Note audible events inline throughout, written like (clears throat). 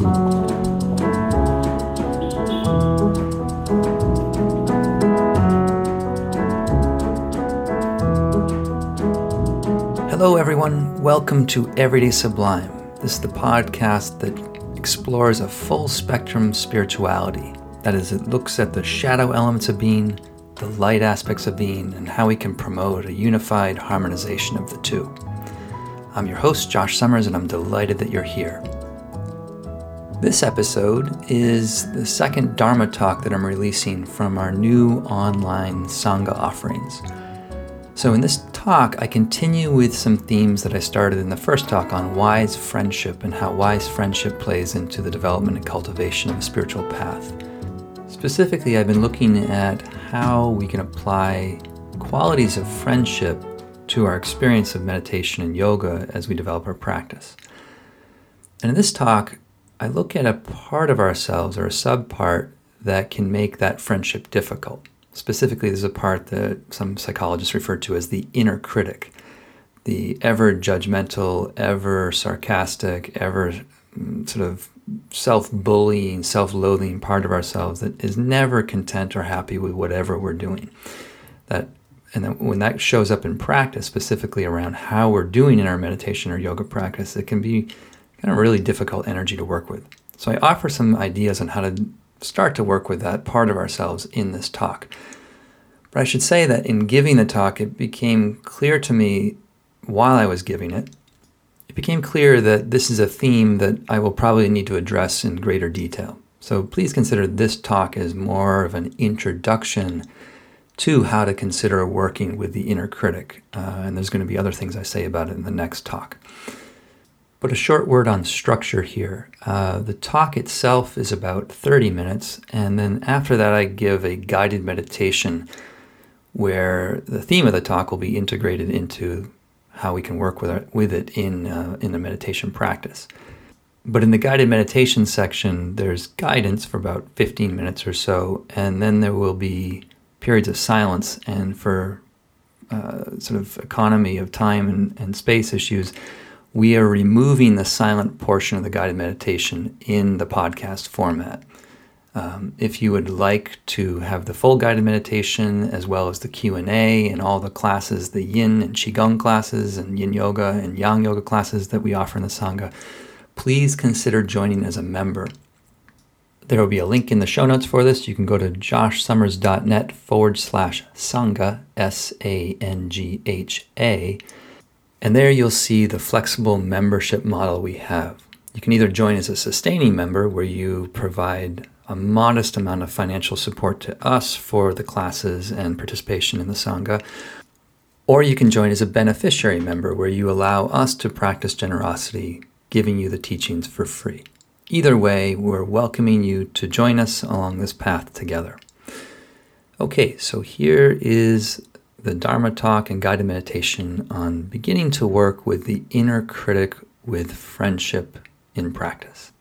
Hello, everyone. Welcome to Everyday Sublime. This is the podcast that explores a full spectrum spirituality. That is, it looks at the shadow elements of being, the light aspects of being, and how we can promote a unified harmonization of the two. I'm your host, Josh Summers, and I'm delighted that you're here. This episode is the second Dharma talk that I'm releasing from our new online Sangha offerings. So, in this talk, I continue with some themes that I started in the first talk on wise friendship and how wise friendship plays into the development and cultivation of a spiritual path. Specifically, I've been looking at how we can apply qualities of friendship to our experience of meditation and yoga as we develop our practice. And in this talk, I look at a part of ourselves or a subpart that can make that friendship difficult. Specifically, there's a part that some psychologists refer to as the inner critic, the ever judgmental, ever sarcastic, ever mm, sort of self bullying, self loathing part of ourselves that is never content or happy with whatever we're doing. That and then when that shows up in practice, specifically around how we're doing in our meditation or yoga practice, it can be kind of really difficult energy to work with. So I offer some ideas on how to start to work with that part of ourselves in this talk. But I should say that in giving the talk, it became clear to me while I was giving it, it became clear that this is a theme that I will probably need to address in greater detail. So please consider this talk as more of an introduction to how to consider working with the inner critic. Uh, and there's going to be other things I say about it in the next talk. But a short word on structure here. Uh, the talk itself is about 30 minutes, and then after that, I give a guided meditation where the theme of the talk will be integrated into how we can work with, it, with it in, uh, in the meditation practice. But in the guided meditation section, there's guidance for about 15 minutes or so, and then there will be periods of silence. And for uh, sort of economy of time and, and space issues, we are removing the silent portion of the guided meditation in the podcast format. Um, if you would like to have the full guided meditation as well as the q&a and all the classes the yin and qigong classes and yin yoga and yang yoga classes that we offer in the sangha please consider joining as a member there will be a link in the show notes for this you can go to joshsummers.net forward slash sangha s-a-n-g-h-a and there you'll see the flexible membership model we have. You can either join as a sustaining member, where you provide a modest amount of financial support to us for the classes and participation in the Sangha, or you can join as a beneficiary member, where you allow us to practice generosity, giving you the teachings for free. Either way, we're welcoming you to join us along this path together. Okay, so here is the Dharma talk and guided meditation on beginning to work with the inner critic with friendship in practice.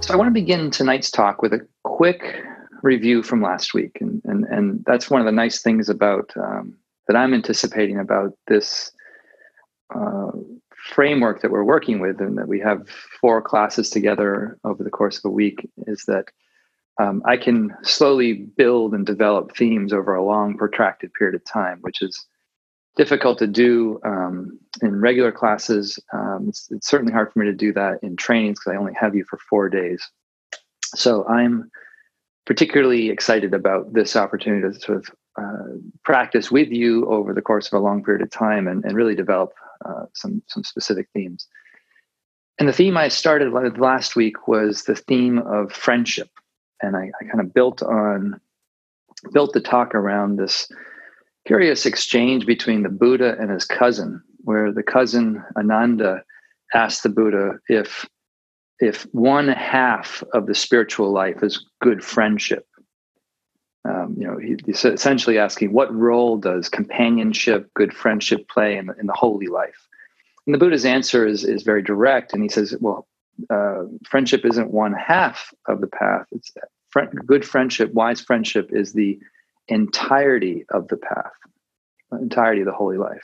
So, I want to begin tonight's talk with a quick review from last week. And, and, and that's one of the nice things about um, that I'm anticipating about this uh, framework that we're working with and that we have four classes together over the course of a week is that um, I can slowly build and develop themes over a long, protracted period of time, which is difficult to do um, in regular classes. Um, it's, it's, certainly hard for me to do that in trainings because I only have you for four days. So I'm particularly excited about this opportunity to sort of uh, practice with you over the course of a long period of time and, and really develop uh, some some specific themes. And the theme I started last week was the theme of friendship, and I, I kind of built on built the talk around this curious exchange between the Buddha and his cousin, where the cousin Ananda asked the Buddha if if one half of the spiritual life is good friendship. Um, you know, he's essentially asking what role does companionship, good friendship play in in the holy life? And the Buddha's answer is is very direct, and he says, well, uh, friendship isn't one half of the path. It's good friendship, wise friendship is the entirety of the path, the entirety of the holy life.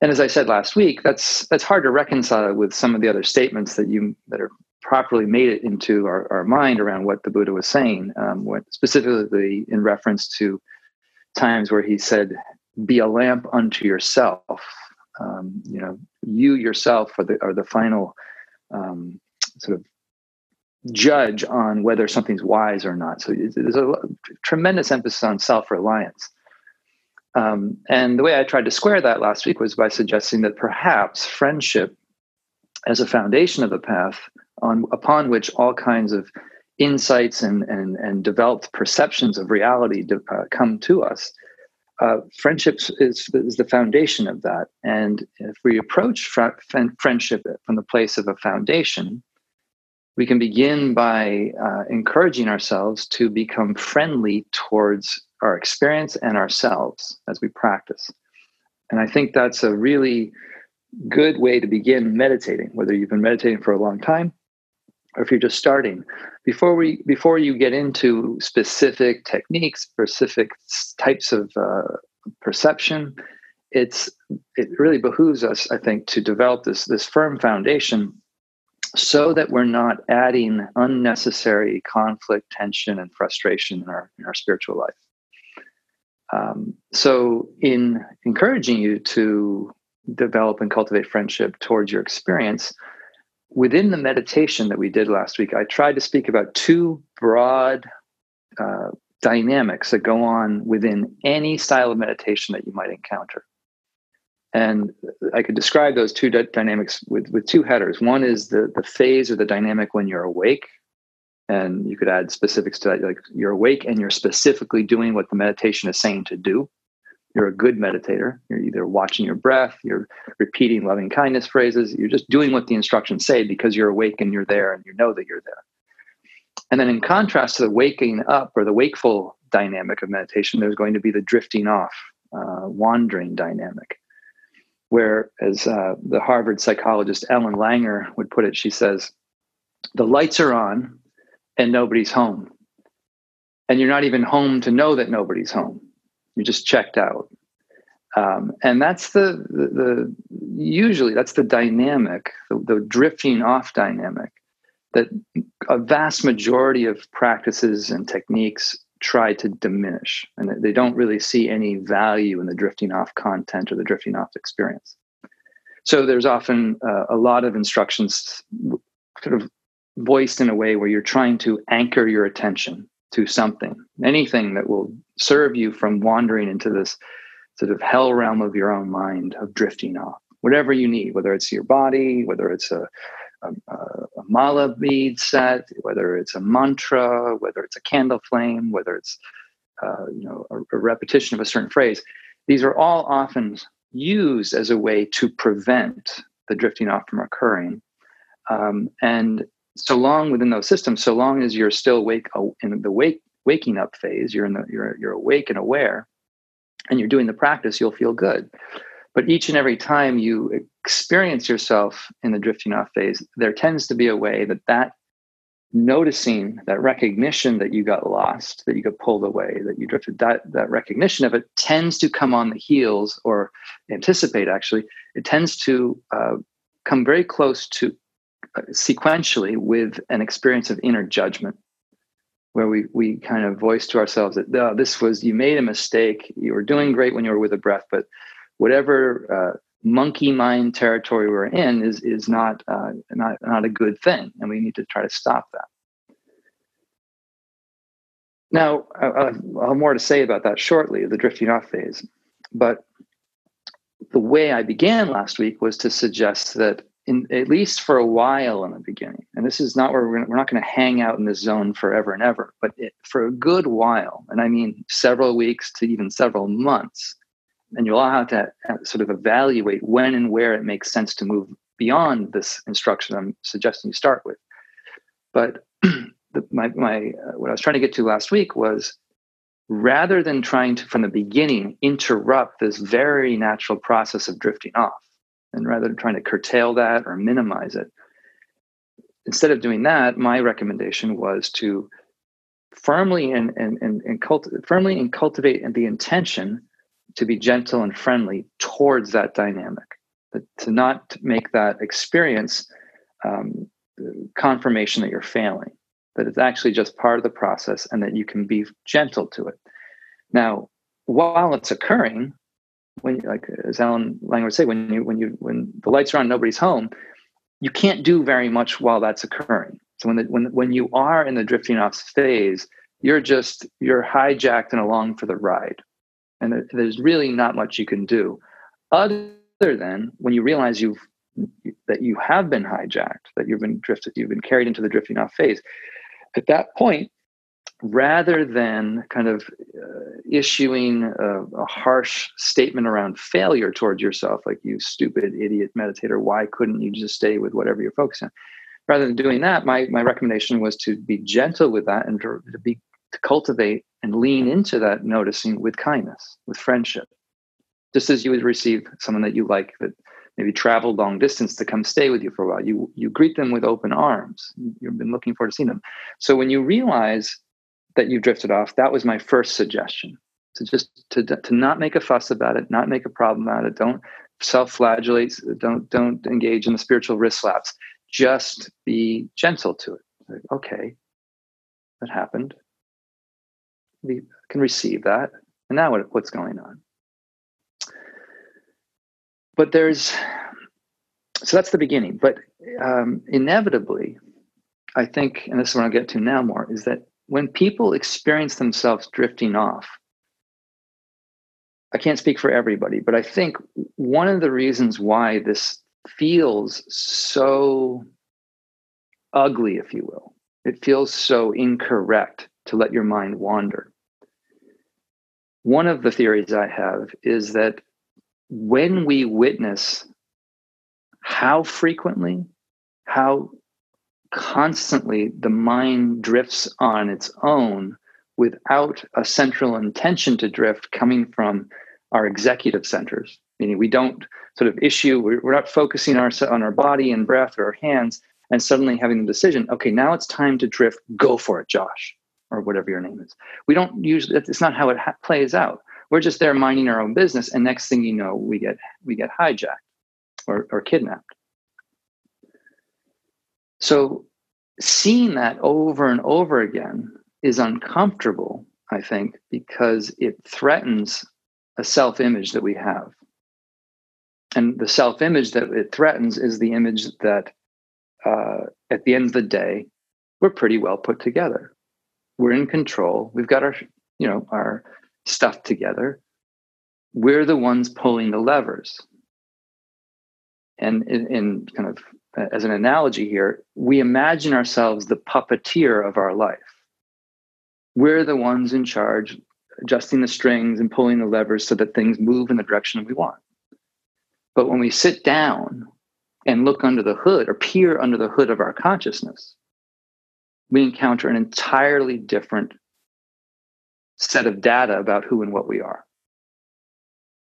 And as I said last week, that's that's hard to reconcile with some of the other statements that you that are properly made it into our, our mind around what the Buddha was saying, um, what, specifically in reference to times where he said, "Be a lamp unto yourself." Um, you know, you yourself are the are the final um, sort of judge on whether something's wise or not. So there's a tremendous emphasis on self reliance. Um, and the way I tried to square that last week was by suggesting that perhaps friendship as a foundation of the path on upon which all kinds of insights and, and, and developed perceptions of reality uh, come to us. Uh, friendship is, is the foundation of that. And if we approach fr- friendship from the place of a foundation, we can begin by uh, encouraging ourselves to become friendly towards our experience and ourselves as we practice. And I think that's a really good way to begin meditating, whether you've been meditating for a long time or if you're just starting. Before we before you get into specific techniques, specific types of uh, perception, it's it really behooves us, I think, to develop this this firm foundation so that we're not adding unnecessary conflict, tension, and frustration in our in our spiritual life. Um, so, in encouraging you to develop and cultivate friendship towards your experience, within the meditation that we did last week, I tried to speak about two broad uh, dynamics that go on within any style of meditation that you might encounter. And I could describe those two d- dynamics with, with two headers. One is the, the phase or the dynamic when you're awake, and you could add specifics to that like you're awake and you're specifically doing what the meditation is saying to do you're a good meditator you're either watching your breath you're repeating loving kindness phrases you're just doing what the instructions say because you're awake and you're there and you know that you're there and then in contrast to the waking up or the wakeful dynamic of meditation there's going to be the drifting off uh, wandering dynamic where as uh, the harvard psychologist ellen langer would put it she says the lights are on and nobody's home. And you're not even home to know that nobody's home. You're just checked out. Um, and that's the, the, the, usually that's the dynamic, the, the drifting off dynamic that a vast majority of practices and techniques try to diminish and they don't really see any value in the drifting off content or the drifting off experience so there's often uh, a lot of instructions sort of voiced in a way where you're trying to anchor your attention to something, anything that will serve you from wandering into this sort of hell realm of your own mind of drifting off. Whatever you need, whether it's your body, whether it's a, a, a mala bead set, whether it's a mantra, whether it's a candle flame, whether it's uh, you know a, a repetition of a certain phrase. These are all often used as a way to prevent the drifting off from occurring. Um, and so long within those systems, so long as you're still wake oh, in the wake waking up phase, you're in the you're you're awake and aware, and you're doing the practice, you'll feel good. But each and every time you experience yourself in the drifting off phase, there tends to be a way that that noticing that recognition that you got lost, that you got pulled away, that you drifted, that, that recognition of it tends to come on the heels or anticipate actually, it tends to uh, come very close to sequentially with an experience of inner judgment where we we kind of voice to ourselves that oh, this was you made a mistake. You were doing great when you were with a breath but whatever uh, monkey mind territory we're in is is not uh, not not a good thing and we need to try to stop that. Now i'll have more to say about that shortly the drifting off phase but the way i began last week was to suggest that in at least for a while in the beginning. And this is not where we're, we're not going to hang out in this zone forever and ever but it, for a good while and i mean several weeks to even several months and you'll all have to sort of evaluate when and where it makes sense to move beyond this instruction i'm suggesting you start with. But (clears throat) the, my, my uh, what i was trying to get to last week was rather than trying to from the beginning interrupt this very natural process of drifting off and rather than trying to curtail that or minimize it, instead of doing that, my recommendation was to firmly and and and, and cult- firmly and cultivate the intention to be gentle and friendly towards that dynamic, to not make that experience um, confirmation that you're failing, that it's actually just part of the process and that you can be gentle to it. Now, while it's occurring, when like as Ellen Langer would say, when you when you when the lights are on, nobody's home, you can't do very much while that's occurring. So when the, when when you are in the drifting off phase, you're just you're hijacked and along for the ride, and there's really not much you can do, other than when you realize you've that you have been hijacked, that you've been drifted, you've been carried into the drifting off phase. At that point, rather than kind of uh, issuing a, a, harsh statement around failure towards yourself, like you stupid idiot meditator, why couldn't you just stay with whatever you're focusing on? Rather than doing that, my, my recommendation was to be gentle with that and to, to be to cultivate and lean into that noticing with kindness, with friendship. Just as you would receive someone that you like that maybe travel long distance to come stay with you for a while. You you greet them with open arms. You've been looking forward to seeing them. So when you realize that you've drifted off, that was my first suggestion. To just to to not make a fuss about it, not make a problem out of it. Don't self-flagellate. Don't don't engage in the spiritual wrist slaps. Just be gentle to it. Like, okay, that happened. We can receive that. And now what, what's going on? But there's so that's the beginning. But um, inevitably, I think, and this is what I'll get to now more, is that when people experience themselves drifting off, I can't speak for everybody, but I think one of the reasons why this feels so ugly, if you will, it feels so incorrect to let your mind wander. One of the theories I have is that when we witness how frequently, how constantly the mind drifts on its own without a central intention to drift coming from our executive centers. Meaning we don't sort of issue we're, not focusing our, on our body and breath or our hands and suddenly having the decision okay now it's time to drift go for it josh or whatever your name is. We don't usually it's not how it ha- plays out. We're just there minding our own business and next thing you know we get we get hijacked or, or kidnapped so seeing that over and over again is uncomfortable, I think, because it threatens a self image that we have. And the self image that it threatens is the image that uh, at the end of the day, we're pretty well put together. We're in control. We've got our, you know, our stuff together. We're the ones pulling the levers. And in, in kind of as an analogy here, we imagine ourselves the puppeteer of our life. We're the ones in charge, adjusting the strings and pulling the levers so that things move in the direction we want. But when we sit down and look under the hood or peer under the hood of our consciousness, we encounter an entirely different set of data about who and what we are.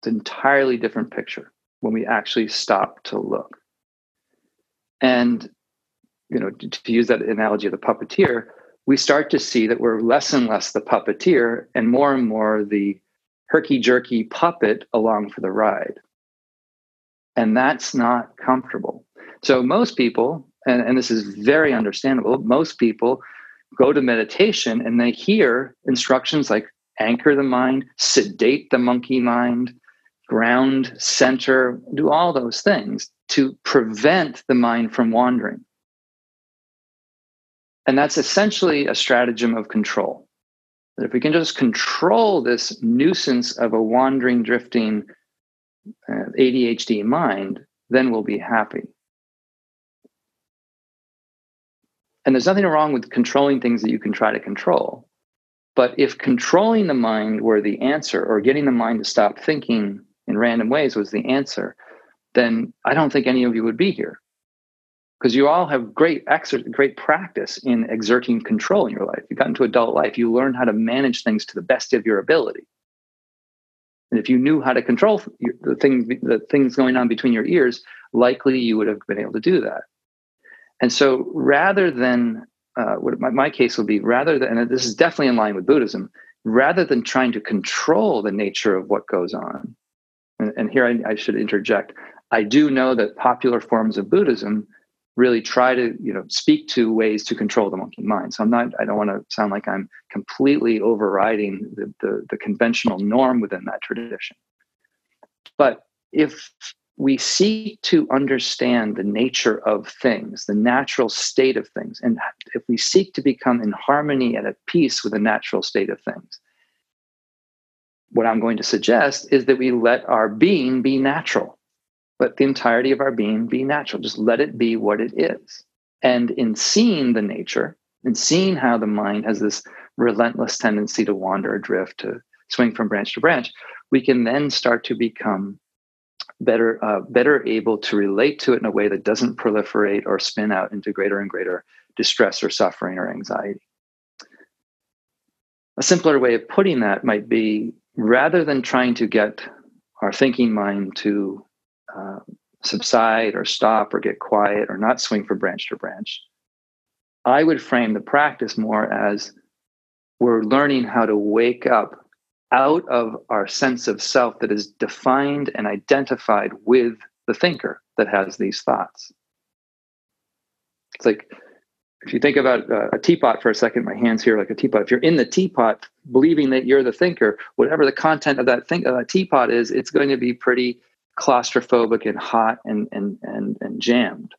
It's an entirely different picture when we actually stop to look. And you know, to, to use that analogy of the puppeteer, we start to see that we're less and less the puppeteer and more and more the herky jerky puppet along for the ride. And that's not comfortable. So, most people, and, and this is very understandable, most people go to meditation and they hear instructions like anchor the mind, sedate the monkey mind, ground, center, do all those things to prevent the mind from wandering. And that's essentially a stratagem of control. That if we can just control this nuisance of a wandering, drifting uh, ADHD mind, then we'll be happy. And there's nothing wrong with controlling things that you can try to control. But if controlling the mind were the answer, or getting the mind to stop thinking in random ways was the answer, then I don't think any of you would be here. Because you all have great exer- great practice in exerting control in your life. You got into adult life, you learn how to manage things to the best of your ability. And if you knew how to control the things the things going on between your ears, likely you would have been able to do that. And so rather than uh, what my, my case will be rather than, and this is definitely in line with Buddhism, rather than trying to control the nature of what goes on. And, and here I, I should interject. I do know that popular forms of Buddhism really try to you know speak to ways to control the monkey mind so i'm not i don't want to sound like i'm completely overriding the, the, the conventional norm within that tradition but if we seek to understand the nature of things, the natural state of things, and if we seek to become in harmony and at peace with the natural state of things, what I'm going to suggest is that we let our being be natural. Let the entirety of our being be natural. Just let it be what it is. And in seeing the nature, and seeing how the mind has this relentless tendency to wander, adrift, to swing from branch to branch, we can then start to become better uh, better able to relate to it in a way that doesn't proliferate or spin out into greater and greater distress or suffering or anxiety. A simpler way of putting that might be rather than trying to get our thinking mind to uh, subside or stop or get quiet or not swing from branch to branch, I would frame the practice more as we're learning how to wake up out of our sense of self that is defined and identified with the thinker that has these thoughts. It's like if you think about a teapot for a second, my hands here like a teapot. If you're in the teapot, believing that you're the thinker, whatever the content of that of that teapot is, it's going to be pretty claustrophobic and hot and and and and jammed.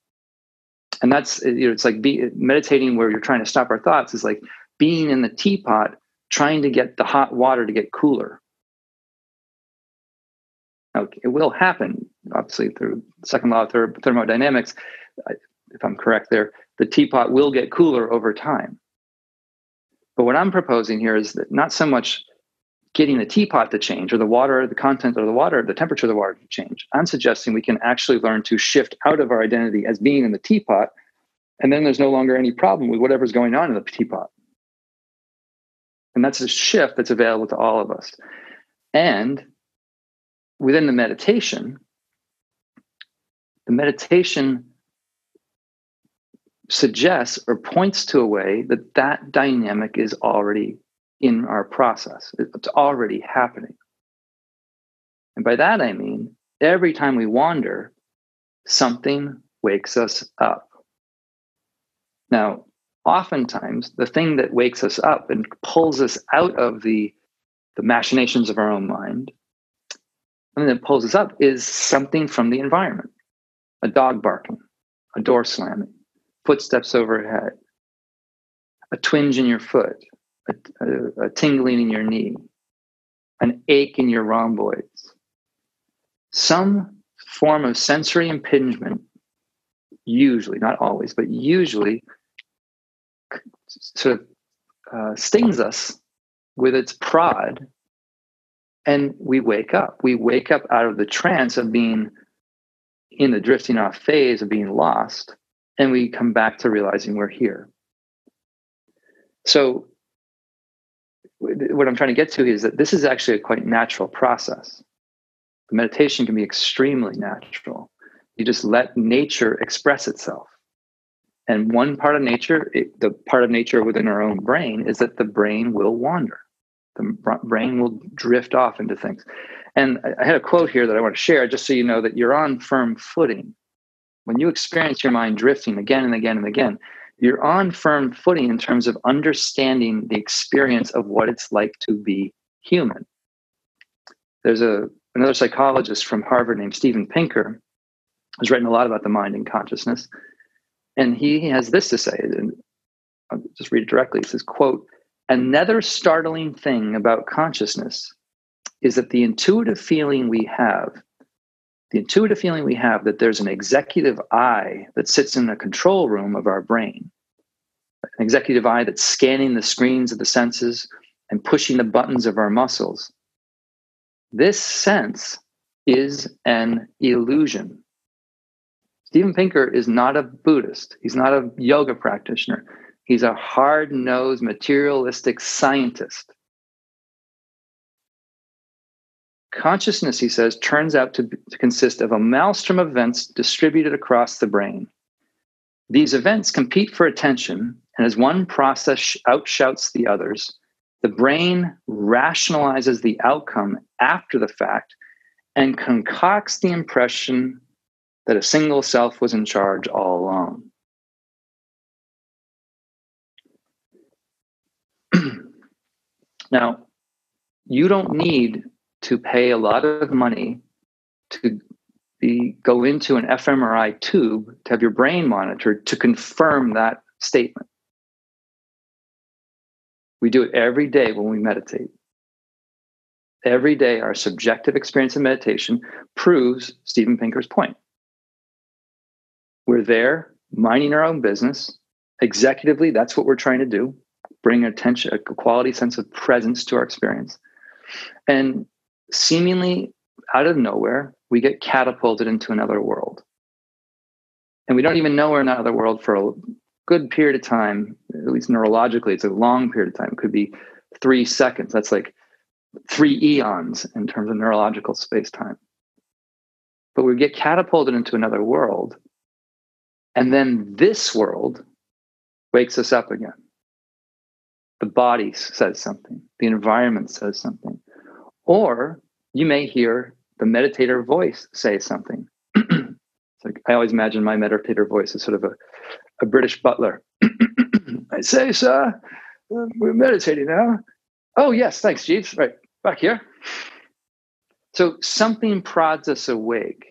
And that's you know, it's like be, meditating where you're trying to stop our thoughts is like being in the teapot trying to get the hot water to get cooler. Now, it will happen, obviously, through second law of thermodynamics. If I'm correct there, the teapot will get cooler over time. But what I'm proposing here is that not so much getting the teapot to change or the water, the content of the water, the temperature of the water to change. I'm suggesting we can actually learn to shift out of our identity as being in the teapot, and then there's no longer any problem with whatever's going on in the teapot. And that's a shift that's available to all of us. And within the meditation, the meditation suggests or points to a way that that dynamic is already in our process. It's already happening. And by that, I mean every time we wander, something wakes us up. Now, oftentimes the thing that wakes us up and pulls us out of the, the machinations of our own mind and that pulls us up is something from the environment a dog barking a door slamming footsteps overhead a twinge in your foot a, a, a tingling in your knee an ache in your rhomboids some form of sensory impingement usually not always but usually sort of uh, stings us with its prod and we wake up. We wake up out of the trance of being in the drifting off phase of being lost and we come back to realizing we're here. So what i'm trying to get to is that this is actually a quite natural process the meditation can be extremely natural you just let nature express itself and one part of nature, it, the part of nature within our own brain, is that the brain will wander. The brain will drift off into things. And I had a quote here that I want to share just so you know that you're on firm footing. When you experience your mind drifting again and again and again, you're on firm footing in terms of understanding the experience of what it's like to be human. There's a another psychologist from Harvard named Steven Pinker who's written a lot about the mind and consciousness. And he has this to say, and I'll just read it directly. He says, quote, another startling thing about consciousness is that the intuitive feeling we have, the intuitive feeling we have that there's an executive eye that sits in the control room of our brain, an executive eye that's scanning the screens of the senses and pushing the buttons of our muscles. This sense is an illusion. Steven Pinker is not a Buddhist. He's not a yoga practitioner. He's a hard nosed materialistic scientist. Consciousness, he says, turns out to, to consist of a maelstrom of events distributed across the brain. These events compete for attention And as one process outshouts the others, the brain rationalizes the outcome after the fact and concocts the impression that a single self was in charge all along. (clears throat) now, you don't need to pay a lot of money to be, go into an fMRI tube to have your brain monitored to confirm that statement. We do it every day when we meditate. Every day, our subjective experience of meditation proves Steven Pinker's point. We're there minding our own business. Executively, that's what we're trying to do bring attention, a quality sense of presence to our experience. And seemingly out of nowhere, we get catapulted into another world. And we don't even know we're in another world for a good period of time, at least neurologically, it's a long period of time. It could be three seconds. That's like three eons in terms of neurological space time. But we get catapulted into another world. And then this world wakes us up again. The body says something, the environment says something. Or you may hear the meditator voice say something. (clears throat) like I always imagine my meditator voice as sort of a, a British butler. (clears throat) I say, sir, we're meditating now. Oh, yes, thanks, Jeeves. Right, back here. So something prods us awake.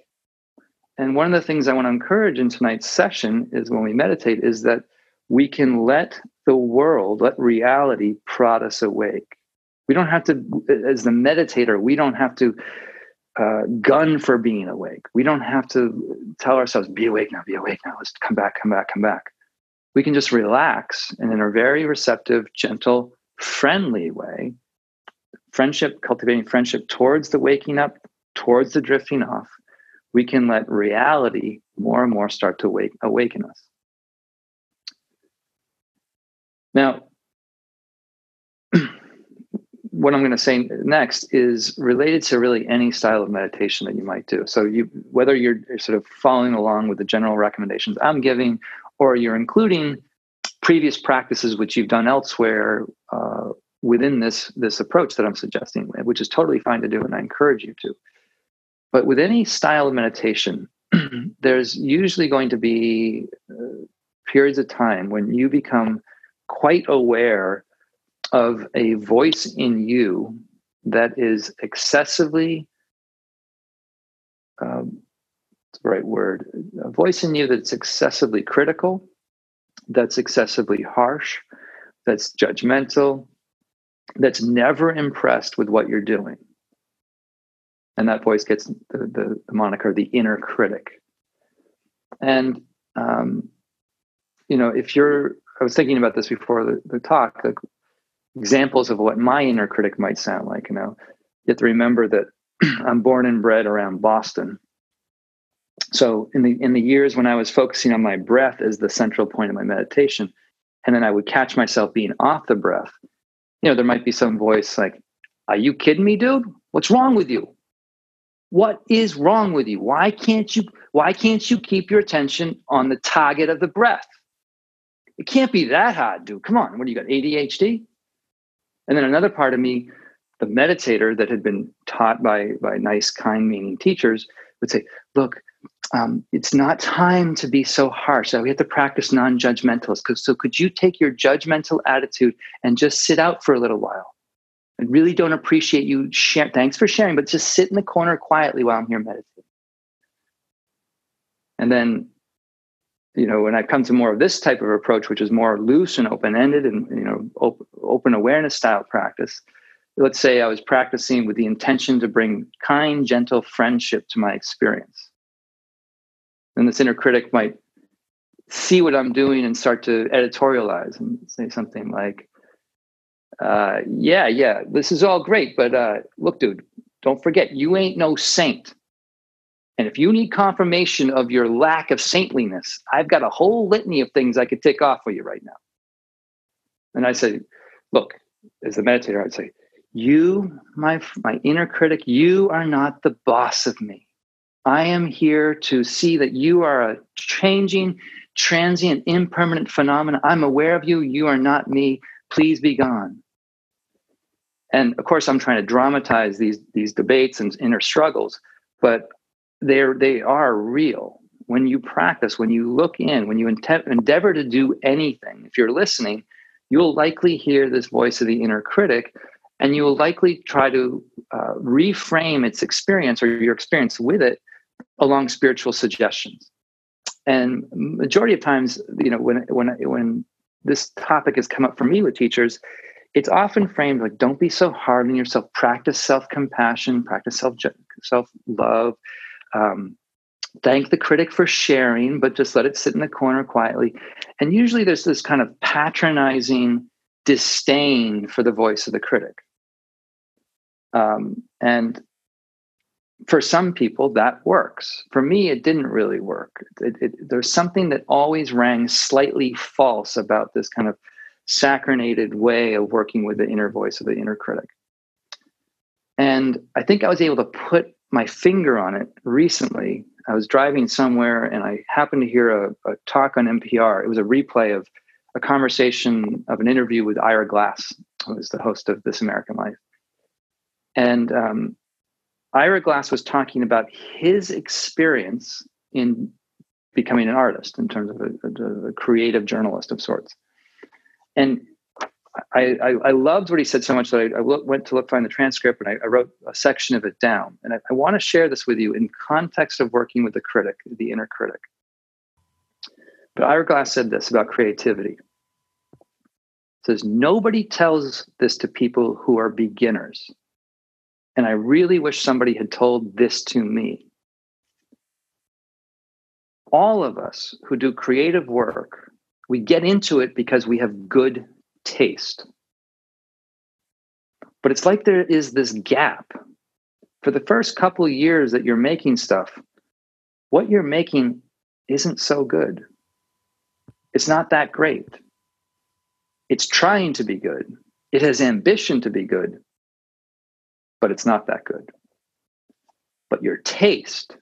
And one of the things I want to encourage in tonight's session is when we meditate, is that we can let the world, let reality prod us awake. We don't have to, as the meditator, we don't have to uh, gun for being awake. We don't have to tell ourselves, be awake now, be awake now, let's come back, come back, come back. We can just relax and in a very receptive, gentle, friendly way, friendship, cultivating friendship towards the waking up, towards the drifting off, we can let reality more and more start to wake, awaken us. Now, what I'm going to say next is related to really any style of meditation that you might do. So, you whether you're sort of following along with the general recommendations I'm giving, or you're including previous practices which you've done elsewhere uh, within this this approach that I'm suggesting, which is totally fine to do, and I encourage you to. But with any style of meditation, (clears throat) there's usually going to be uh, periods of time when you become quite aware of a voice in you that is excessively um, the right word? A voice in you that's excessively critical that's excessively harsh that's judgmental that's never impressed with what you're doing. And that voice gets the, the, the moniker the inner critic. And um, you know if you're I was thinking about this before the, the talk, like examples of what my inner critic might sound like. You know, you have to remember that (clears throat) I'm born and bred around Boston. So in the in the years when I was focusing on my breath as the central point of my meditation, and then I would catch myself being off the breath, you know, there might be some voice like, Are you kidding me, dude? What's wrong with you? What is wrong with you? Why can't you why can't you keep your attention on the target of the breath? It can't be that hard, dude. Come on. What do you got? ADHD? And then another part of me, the meditator that had been taught by by nice, kind meaning teachers, would say, look, um, it's not time to be so harsh. So We have to practice non-judgmental. So could you take your judgmental attitude and just sit out for a little while? I really don't appreciate you share. Thanks for sharing, but just sit in the corner quietly while I'm here meditating. And then you know, when I come to more of this type of approach, which is more loose and open ended and, you know, op- open awareness style practice, let's say I was practicing with the intention to bring kind, gentle friendship to my experience. And this inner critic might see what I'm doing and start to editorialize and say something like, uh, yeah, yeah, this is all great, but uh, look, dude, don't forget, you ain't no saint. And if you need confirmation of your lack of saintliness, I've got a whole litany of things I could tick off for you right now. And I say, look, as a meditator, I'd say, you, my, my inner critic, you are not the boss of me. I am here to see that you are a changing, transient, impermanent phenomenon. I'm aware of you. You are not me. Please be gone. And of course, I'm trying to dramatize these, these debates and inner struggles, but they're, they are real. When you practice, when you look in, when you endeavor to do anything, if you're listening, you'll likely hear this voice of the inner critic and you will likely try to uh, reframe its experience or your experience with it along spiritual suggestions and majority of times you know when when when this topic has come up for me with teachers it's often framed like don't be so hard on yourself practice self-compassion practice self self-love um, thank the critic for sharing but just let it sit in the corner quietly. And usually there's this kind of patronizing disdain for the voice of the critic. Um, and for some people that works. For me it didn't really work. It, it, there's something that always rang slightly false about this kind of saccharinated way of working with the inner voice of the inner critic. And i think i was able to put my finger on it recently. I was driving somewhere and i happened to hear a, a talk on npr it was a replay of a conversation of an interview with ira glass who is the host of this american life. And um, Ira Glass was talking about his experience in becoming an artist in terms of a, a, a creative journalist of sorts. And I, I, I, loved what he said so much that I, I went to look find the transcript and I, wrote a section of it down. And I, want to share this with you in context of working with the critic, the inner critic. But Ira Glass said this about creativity. It says, nobody tells this to people who are beginners. And I really wish somebody had told this to me. All of us who do creative work, we get into it because we have good taste. But it's like there is this gap. For the first couple years that you're making stuff, what you're making isn't so good. It's not that great. It's trying to be good. It has ambition to be good, but it's not that good. But your taste,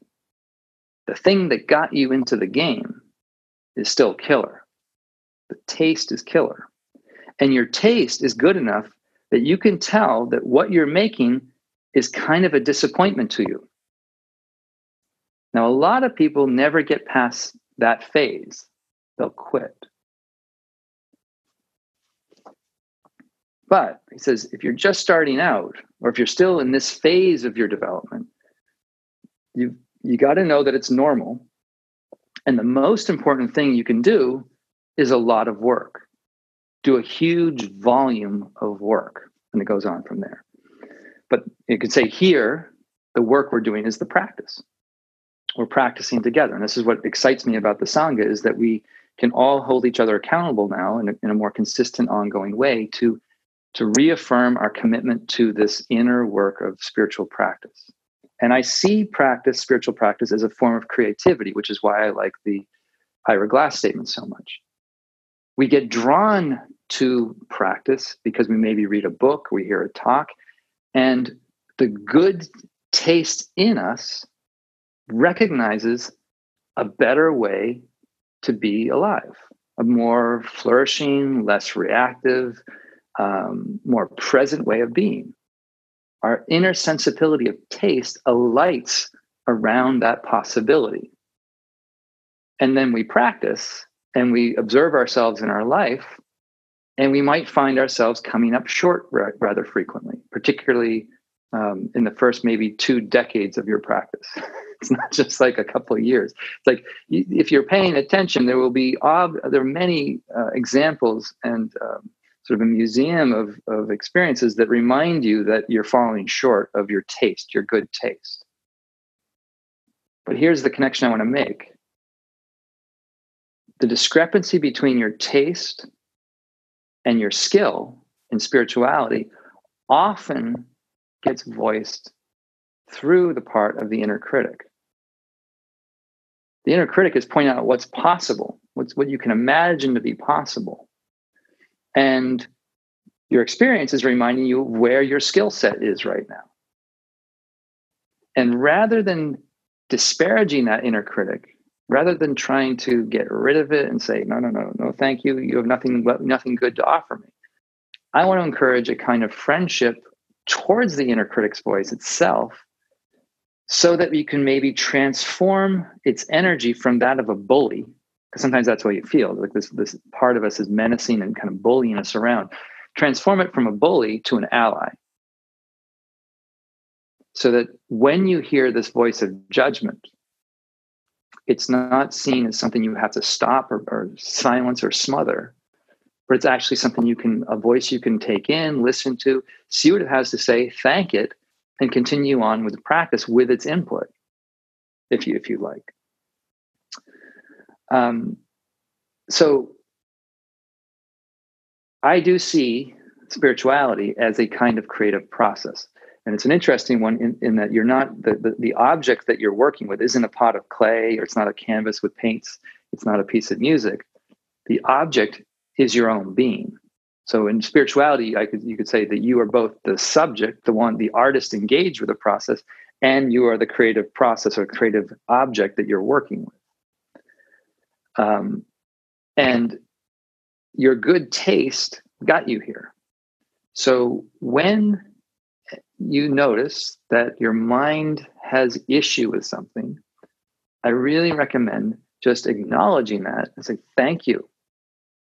the thing that got you into the game, is still killer. The taste is killer. And your taste is good enough that you can tell that what you're making is kind of a disappointment to you. Now, a lot of people never get past that phase, they'll quit. But he says, if you're just starting out, or if you're still in this phase of your development, you you got to know that it's normal. And the most important thing you can do is a lot of work. Do a huge volume of work, and it goes on from there. But you could say here, the work we're doing is the practice. We're practicing together, and this is what excites me about the sangha is that we can all hold each other accountable now in a, in a more consistent, ongoing way to to reaffirm our commitment to this inner work of spiritual practice. And I see practice, spiritual practice, as a form of creativity, which is why I like the Ira Glass statement so much. We get drawn to practice because we maybe read a book, we hear a talk, and the good taste in us recognizes a better way to be alive, a more flourishing, less reactive, um, more present way of being. Our inner sensibility of taste alights around that possibility. And then we practice and we observe ourselves in our life, and we might find ourselves coming up short rather frequently, particularly um, in the first maybe two decades of your practice. (laughs) it's not just like a couple of years. It's like if you're paying attention, there will be ob- there are many uh, examples and um, sort of a museum of, of experiences that remind you that you're falling short of your taste, your good taste. But here's the connection I want to make the discrepancy between your taste and your skill in spirituality often gets voiced through the part of the inner critic. The inner critic is pointing out what's possible, what's what you can imagine to be possible. And your experience is reminding you where your skill set is right now. And rather than disparaging that inner critic rather than trying to get rid of it and say, no, no, no, no, thank you. You have nothing, nothing good to offer me. I want to encourage a kind of friendship towards the inner critic's voice itself so that you can maybe transform its energy from that of a bully because sometimes that's what you feel like this this part of us is menacing and kind of bullying us around transform it from a bully to an ally so that when you hear this voice of judgment it's not seen as something you have to stop or, or silence or smother but it's actually something you can a voice you can take in listen to see what it has to say thank it and continue on with the practice with its input if you if you like. Um, so i do see spirituality as a kind of creative process and it's an interesting one in, in that you're not the, the, the object that you're working with isn't a pot of clay or it's not a canvas with paints it's not a piece of music the object is your own being so in spirituality, I could you could say that you are both the subject, the one, the artist engaged with the process, and you are the creative process or creative object that you're working with. Um, and your good taste got you here. So when you notice that your mind has issue with something, I really recommend just acknowledging that and say, thank you.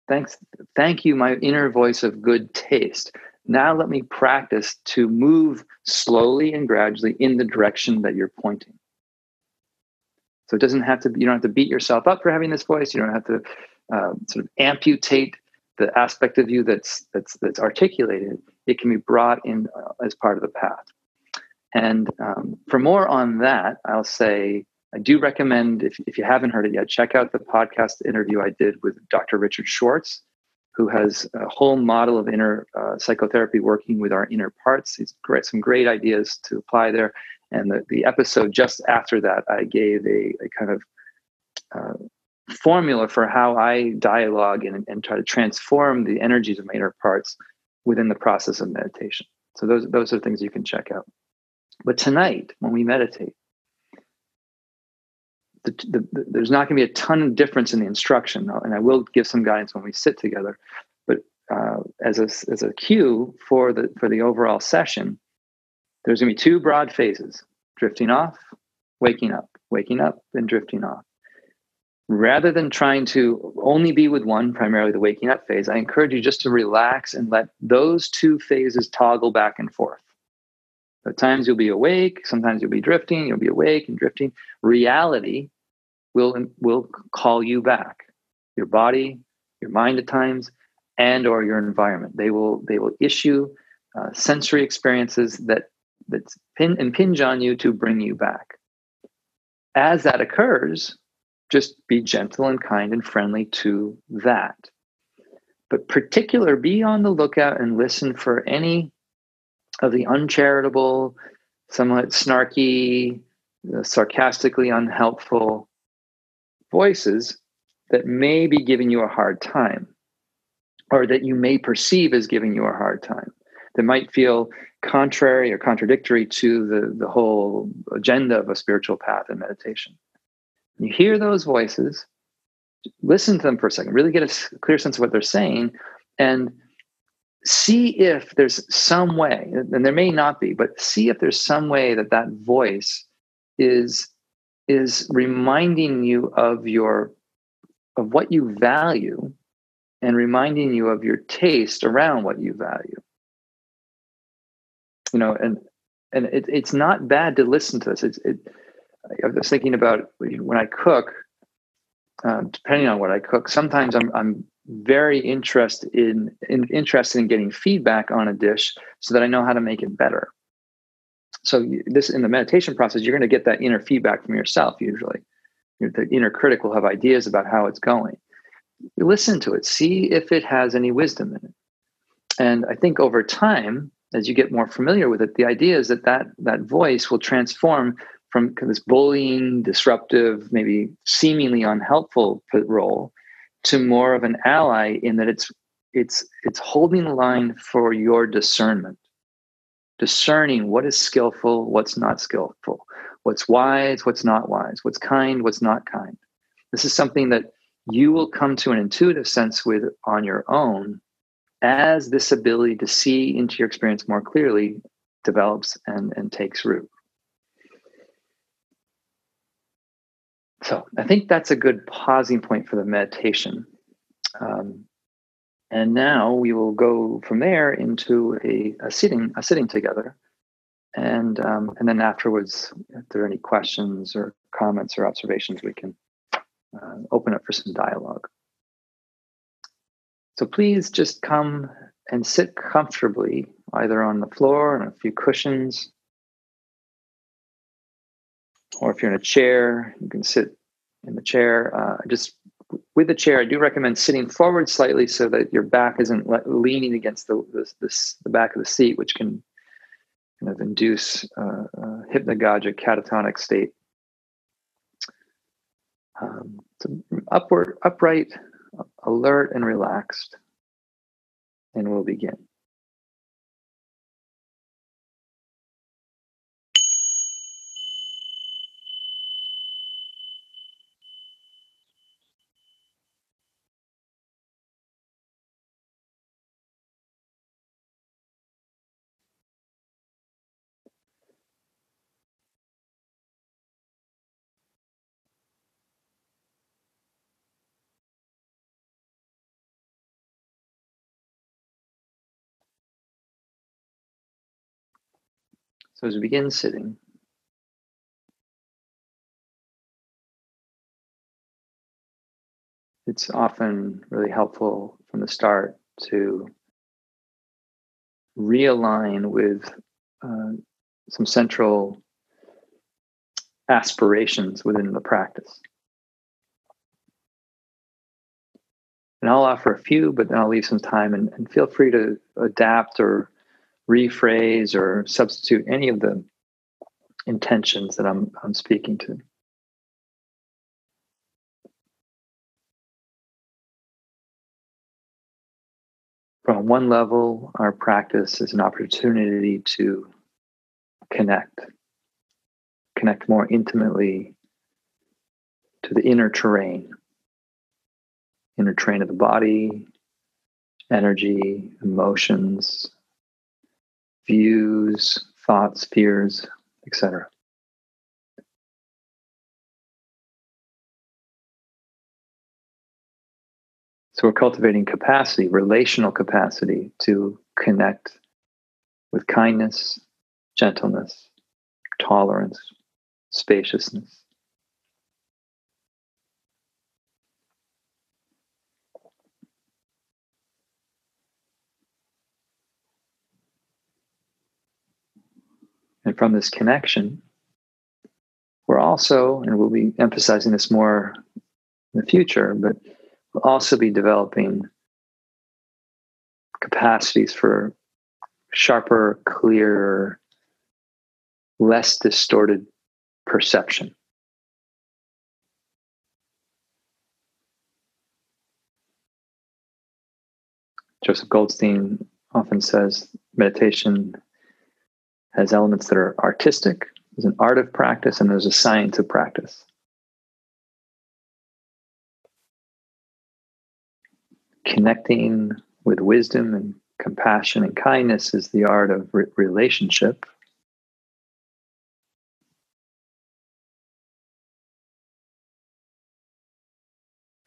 Thanks thank you my inner voice of good taste. Now let me practice to move slowly and gradually in the direction that you're pointing. So it doesn't have to you don't have to beat yourself up for having this voice. You don't have to uh, sort of amputate the aspect of you that's that's that's articulated it can be brought in uh, as part of the path and um, for more on that i'll say I do recommend, if, if you haven't heard it yet, check out the podcast interview I did with Dr. Richard Schwartz, who has a whole model of inner uh, psychotherapy working with our inner parts. He's great, some great ideas to apply there. And the, the episode just after that, I gave a, a kind of uh, formula for how I dialogue and, and try to transform the energies of my inner parts within the process of meditation. So those, those are things you can check out. But tonight, when we meditate, the, the, the, there's not going to be a ton of difference in the instruction, and I will give some guidance when we sit together. But uh, as a as a cue for the for the overall session, there's going to be two broad phases: drifting off, waking up, waking up, and drifting off. Rather than trying to only be with one, primarily the waking up phase, I encourage you just to relax and let those two phases toggle back and forth. At times you'll be awake, sometimes you'll be drifting, you'll be awake and drifting. Reality will will call you back your body your mind at times and or your environment they will they will issue uh, sensory experiences that that pin, impinge on you to bring you back as that occurs just be gentle and kind and friendly to that but particular be on the lookout and listen for any of the uncharitable somewhat snarky uh, sarcastically unhelpful voices that may be giving you a hard time or that you may perceive as giving you a hard time that might feel contrary or contradictory to the, the whole agenda of a spiritual path and meditation. You hear those voices, listen to them for a second, really get a clear sense of what they're saying, and see if there's some way, and there may not be, but see if there's some way that that voice is is reminding you of your of what you value and reminding you of your taste around what you value. You know and and it, it's not bad to listen to this. It's it, i was thinking about when i cook um, depending on what i cook sometimes i'm i'm very interested in, in interested in getting feedback on a dish so that i know how to make it better. So this in the meditation process you're going to get that inner feedback from yourself usually. The inner critic will have ideas about how it's going. Listen to it. See if it has any wisdom in it. And i think over time as you get more familiar with it the idea is that that, that voice will transform from this bullying disruptive maybe seemingly unhelpful role to more of an ally in that it's it's it's holding the line for your discernment discerning what is skillful, what's not skillful, what's wise, what's not wise, what's kind, what's not kind. This is something that you will come to an intuitive sense with on your own as this ability to see into your experience more clearly develops and, and takes root. So I think that's a good pausing point for the meditation. Um, and now we will go from there into a, a sitting a sitting together, and um, and then afterwards, if there are any questions or comments or observations, we can uh, open up for some dialogue. So please just come and sit comfortably, either on the floor on a few cushions, or if you're in a chair, you can sit in the chair. Uh, just with the chair, I do recommend sitting forward slightly so that your back isn't le- leaning against the, the, the, the, back of the seat, which can kind of induce uh, a hypnagogic catatonic state. Um, so upward, upright, alert, and relaxed. And we'll begin. So as we begin sitting, it's often really helpful from the start to realign with uh, some central aspirations within the practice. And I'll offer a few, but then I'll leave some time and, and feel free to adapt or rephrase or substitute any of the intentions that I'm, I'm speaking to. From one level, our practice is an opportunity to connect, connect more intimately to the inner terrain, inner terrain of the body, energy, emotions, views, thoughts, fears, etc. So we're cultivating capacity, relational capacity to connect with kindness, gentleness, tolerance, spaciousness. From this connection, we're also, and we'll be emphasizing this more in the future, but we'll also be developing capacities for sharper, clearer, less distorted perception. Joseph Goldstein often says meditation has elements that are artistic, there's an art of practice, and there's a science of practice. Connecting with wisdom and compassion and kindness is the art of re- relationship.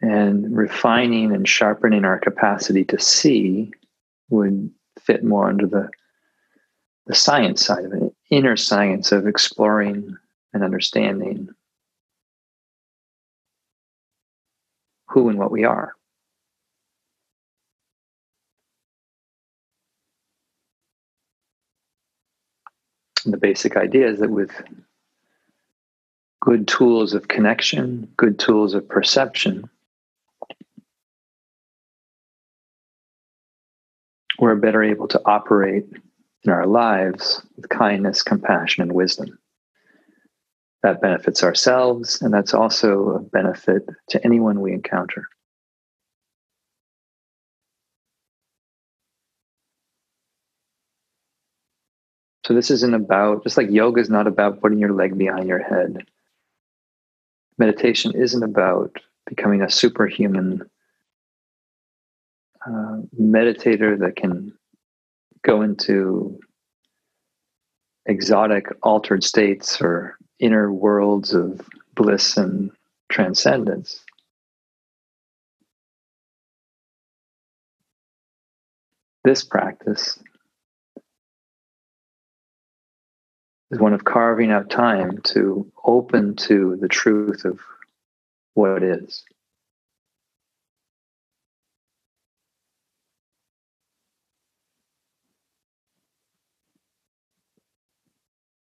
And refining and sharpening our capacity to see would fit more under the the science side of it, inner science of exploring and understanding who and what we are. And the basic idea is that with good tools of connection, good tools of perception, we're better able to operate in our lives with kindness, compassion, and wisdom. That benefits ourselves, and that's also a benefit to anyone we encounter. So, this isn't about, just like yoga is not about putting your leg behind your head, meditation isn't about becoming a superhuman uh, meditator that can go into exotic altered states or inner worlds of bliss and transcendence. This practice is one of carving out time to open to the truth of what is.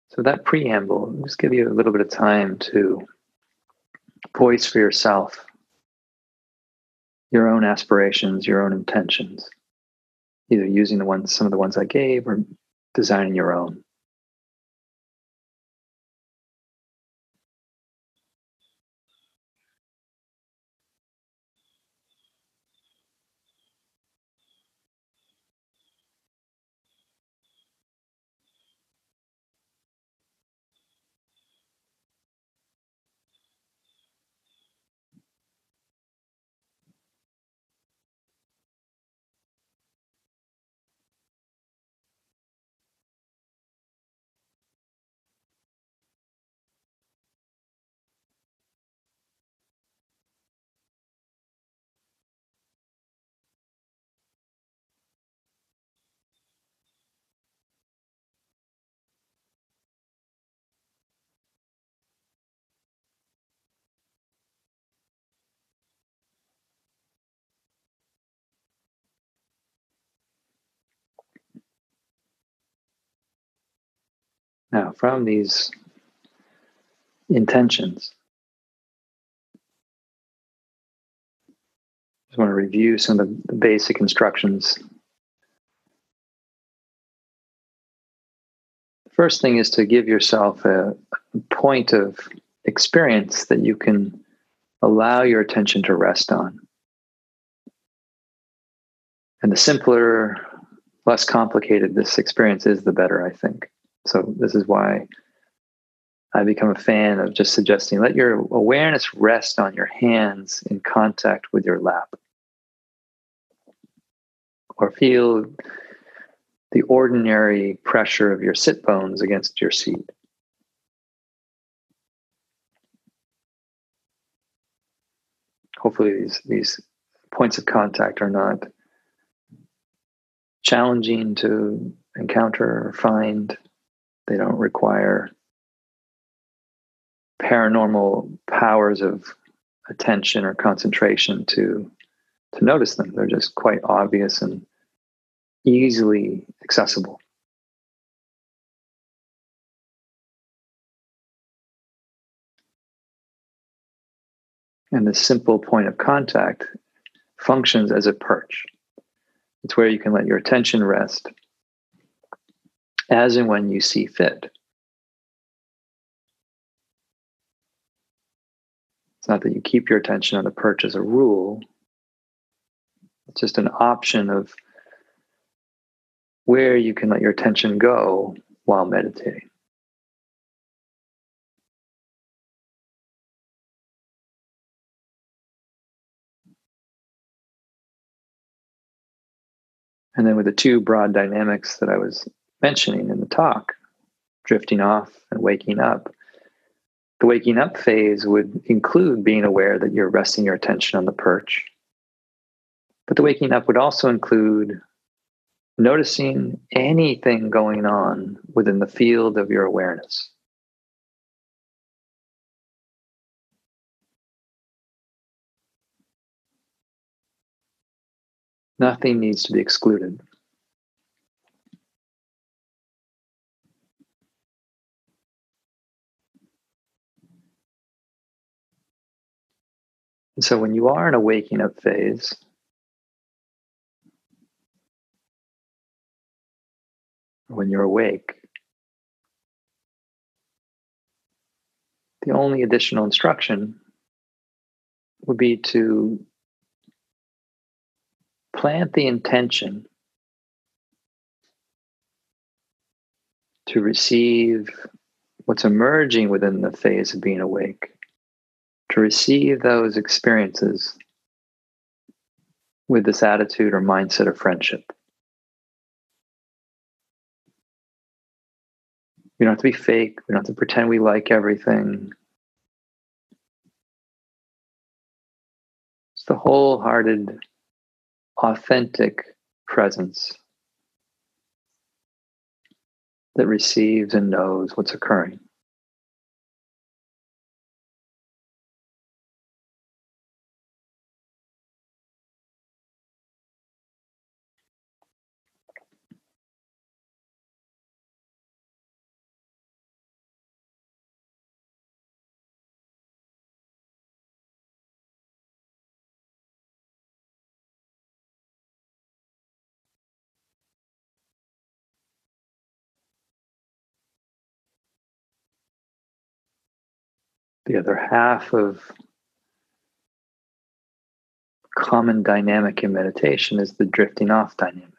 So, that preamble, just give you a little bit of time to voice for yourself your own aspirations, your own intentions, either using the ones, some of the ones I gave, or designing your own. Now, from these intentions, I just want to review some of the basic instructions. The first thing is to give yourself a, a point of experience that you can allow your attention to rest on. And the simpler, less complicated this experience is, the better, I think. So this is why I become a fan of just suggesting let your awareness rest on your hands in contact with your lap. Or feel the ordinary pressure of your sit bones against your seat. Hopefully, these, these points of contact are not challenging to encounter or find. They don't require paranormal powers of attention or concentration to to notice them. They're just quite obvious and easily accessible. And the simple point of contact functions as a perch. It's where you can let your attention rest as and when you see fit. It's not that you keep your attention on the perch as a rule, it's just an option of where you can let your attention go while meditating. And then with the two broad dynamics that I was mentioning in the talk, drifting off and waking up. The waking up phase would include being aware that you're resting your attention on the perch. But the waking up would also include noticing anything going on within the field of your awareness. Nothing needs to be excluded. And so when you are in a waking up phase, when you're awake, the only additional instruction would be to plant the intention to receive what's emerging within the phase of being awake receive those experiences with this attitude or mindset of friendship. We don't have to be fake. We don't have to pretend we like everything. It's the wholehearted, authentic presence that receives and knows what's occurring. The other half of common dynamic in meditation is the drifting off dynamic.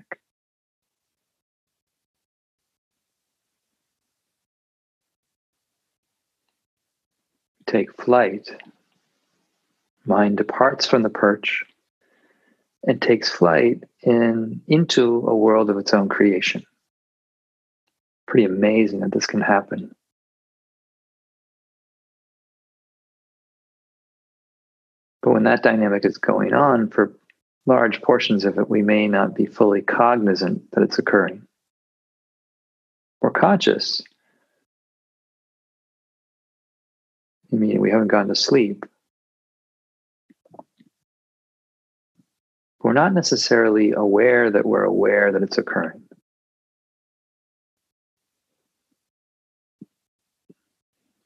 Take flight, mind departs from the perch and takes flight in into a world of its own creation. Pretty amazing that this can happen. But when that dynamic is going on for large portions of it, we may not be fully cognizant that it's occurring We're conscious. I mean, we haven't gone to sleep. We're not necessarily aware that we're aware that it's occurring.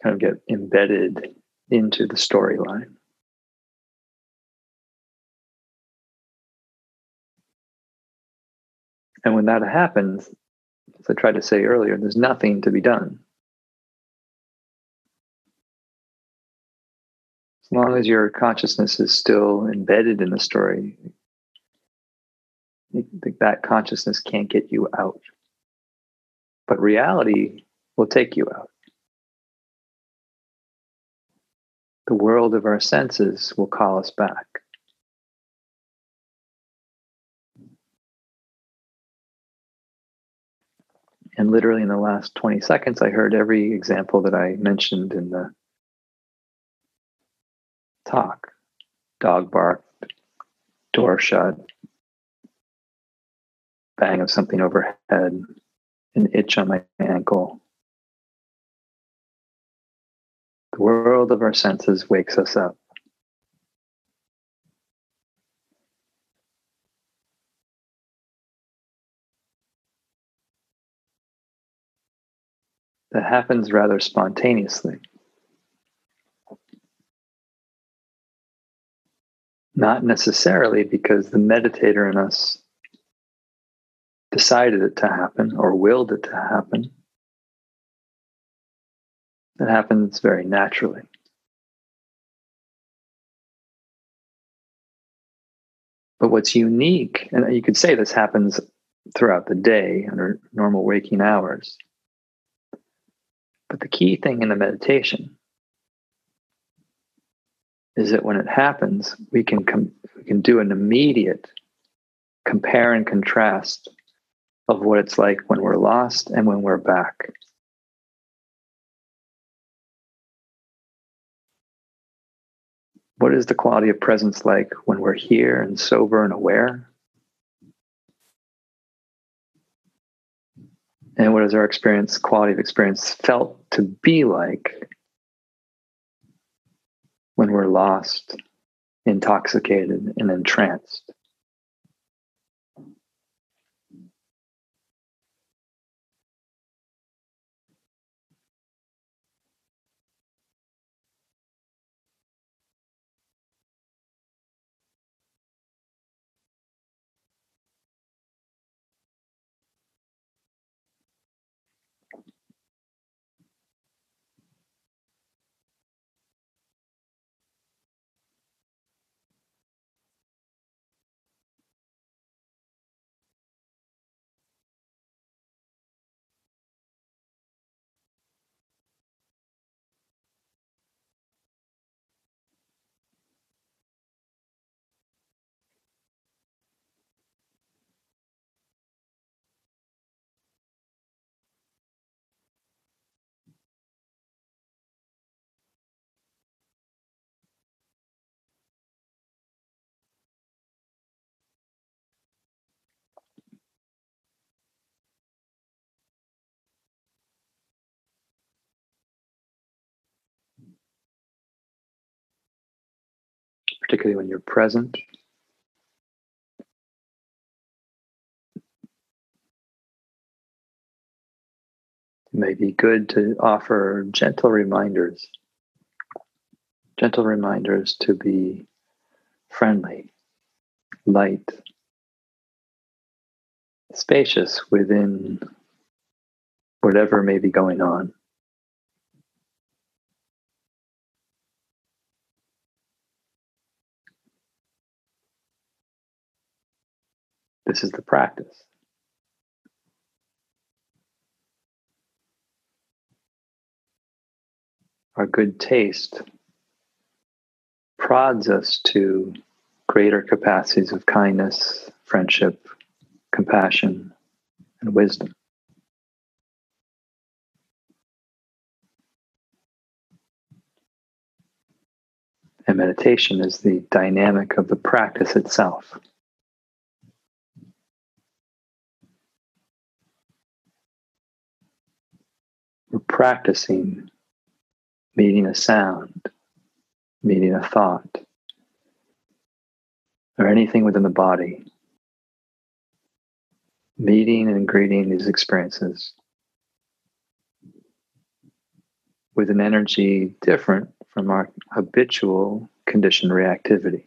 Kind of get embedded into the storyline. And when that happens, as I tried to say earlier, there's nothing to be done. As long as your consciousness is still embedded in the story, that consciousness can't get you out. But reality will take you out. The world of our senses will call us back. And literally in the last 20 seconds, I heard every example that I mentioned in the talk dog bark, door shut, bang of something overhead, an itch on my ankle. The world of our senses wakes us up. That happens rather spontaneously. Not necessarily because the meditator in us decided it to happen or willed it to happen. It happens very naturally. But what's unique, and you could say this happens throughout the day under normal waking hours, but the key thing in the meditation is that when it happens, we can com- we can do an immediate compare and contrast of what it's like when we're lost and when we're back. What is the quality of presence like when we're here and sober and aware? And what is our experience quality of experience felt to be like when we're lost intoxicated and entranced particularly when you're present. It may be good to offer gentle reminders, gentle reminders to be friendly, light, spacious within whatever may be going on. This is the practice. Our good taste prods us to greater capacities of kindness, friendship, compassion, and wisdom. And meditation is the dynamic of the practice itself. We're practicing meeting a sound, meeting a thought, or anything within the body, meeting and greeting these experiences with an energy different from our habitual conditioned reactivity.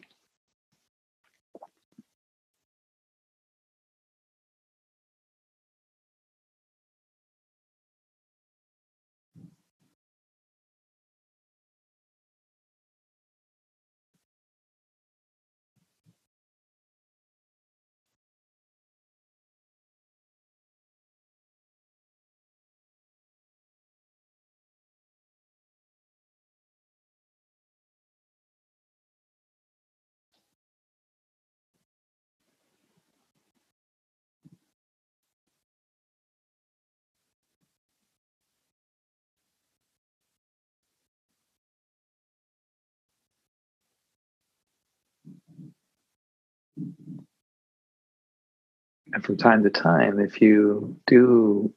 And from time to time, if you do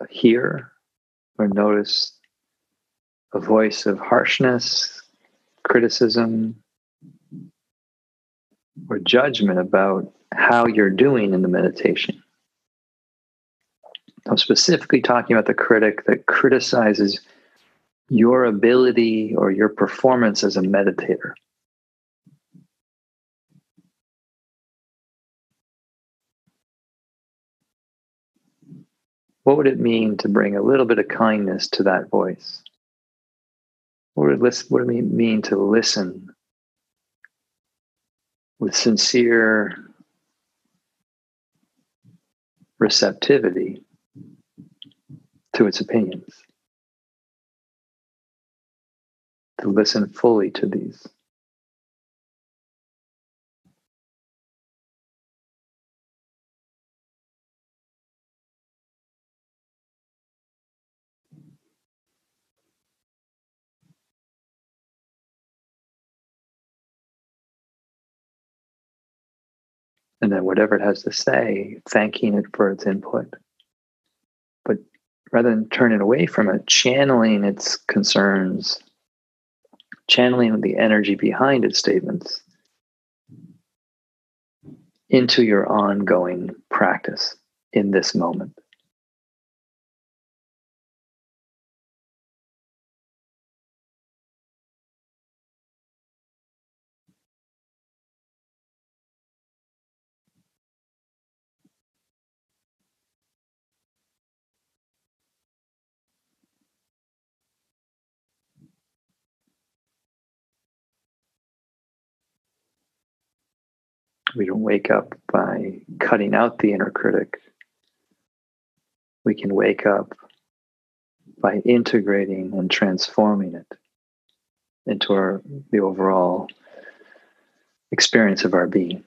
uh, hear or notice a voice of harshness, criticism, or judgment about how you're doing in the meditation. I'm specifically talking about the critic that criticizes your ability or your performance as a meditator. What would it mean to bring a little bit of kindness to that voice? What would it, what would it mean to listen with sincere receptivity to its opinions? To listen fully to these. And then whatever it has to say, thanking it for its input. But rather than turning away from it, channeling its concerns, channeling the energy behind its statements into your ongoing practice in this moment. We don't wake up by cutting out the inner critic. We can wake up by integrating and transforming it into our the overall experience of our being.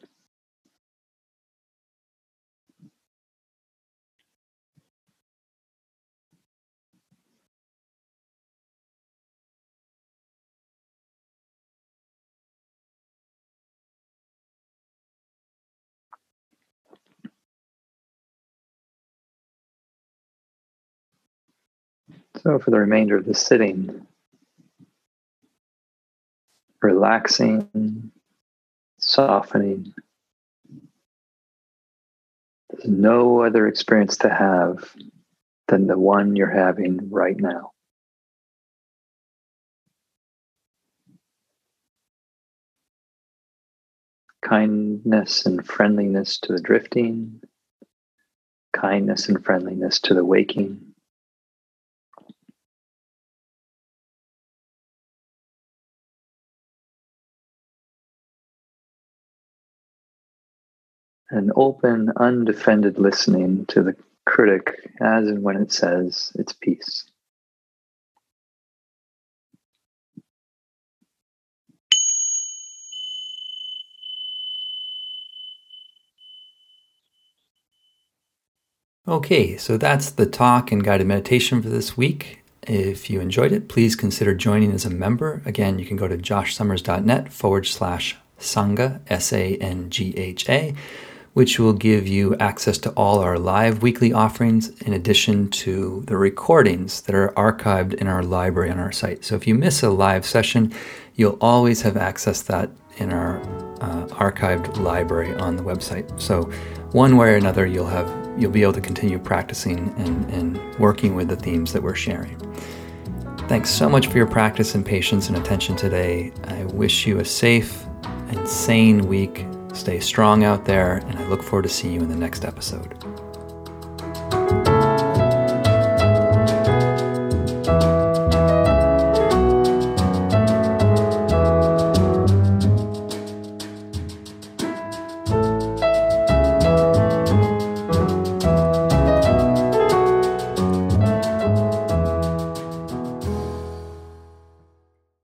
So, for the remainder of the sitting, relaxing, softening. There's no other experience to have than the one you're having right now. Kindness and friendliness to the drifting, kindness and friendliness to the waking. An open, undefended listening to the critic as and when it says its piece. Okay, so that's the talk and guided meditation for this week. If you enjoyed it, please consider joining as a member. Again, you can go to joshsummers.net forward slash Sangha, S A N G H A which will give you access to all our live weekly offerings in addition to the recordings that are archived in our library on our site. So if you miss a live session, you'll always have access that in our uh, archived library on the website. So one way or another, you'll have you'll be able to continue practicing and, and working with the themes that we're sharing. Thanks so much for your practice and patience and attention today. I wish you a safe and sane week Stay strong out there, and I look forward to seeing you in the next episode.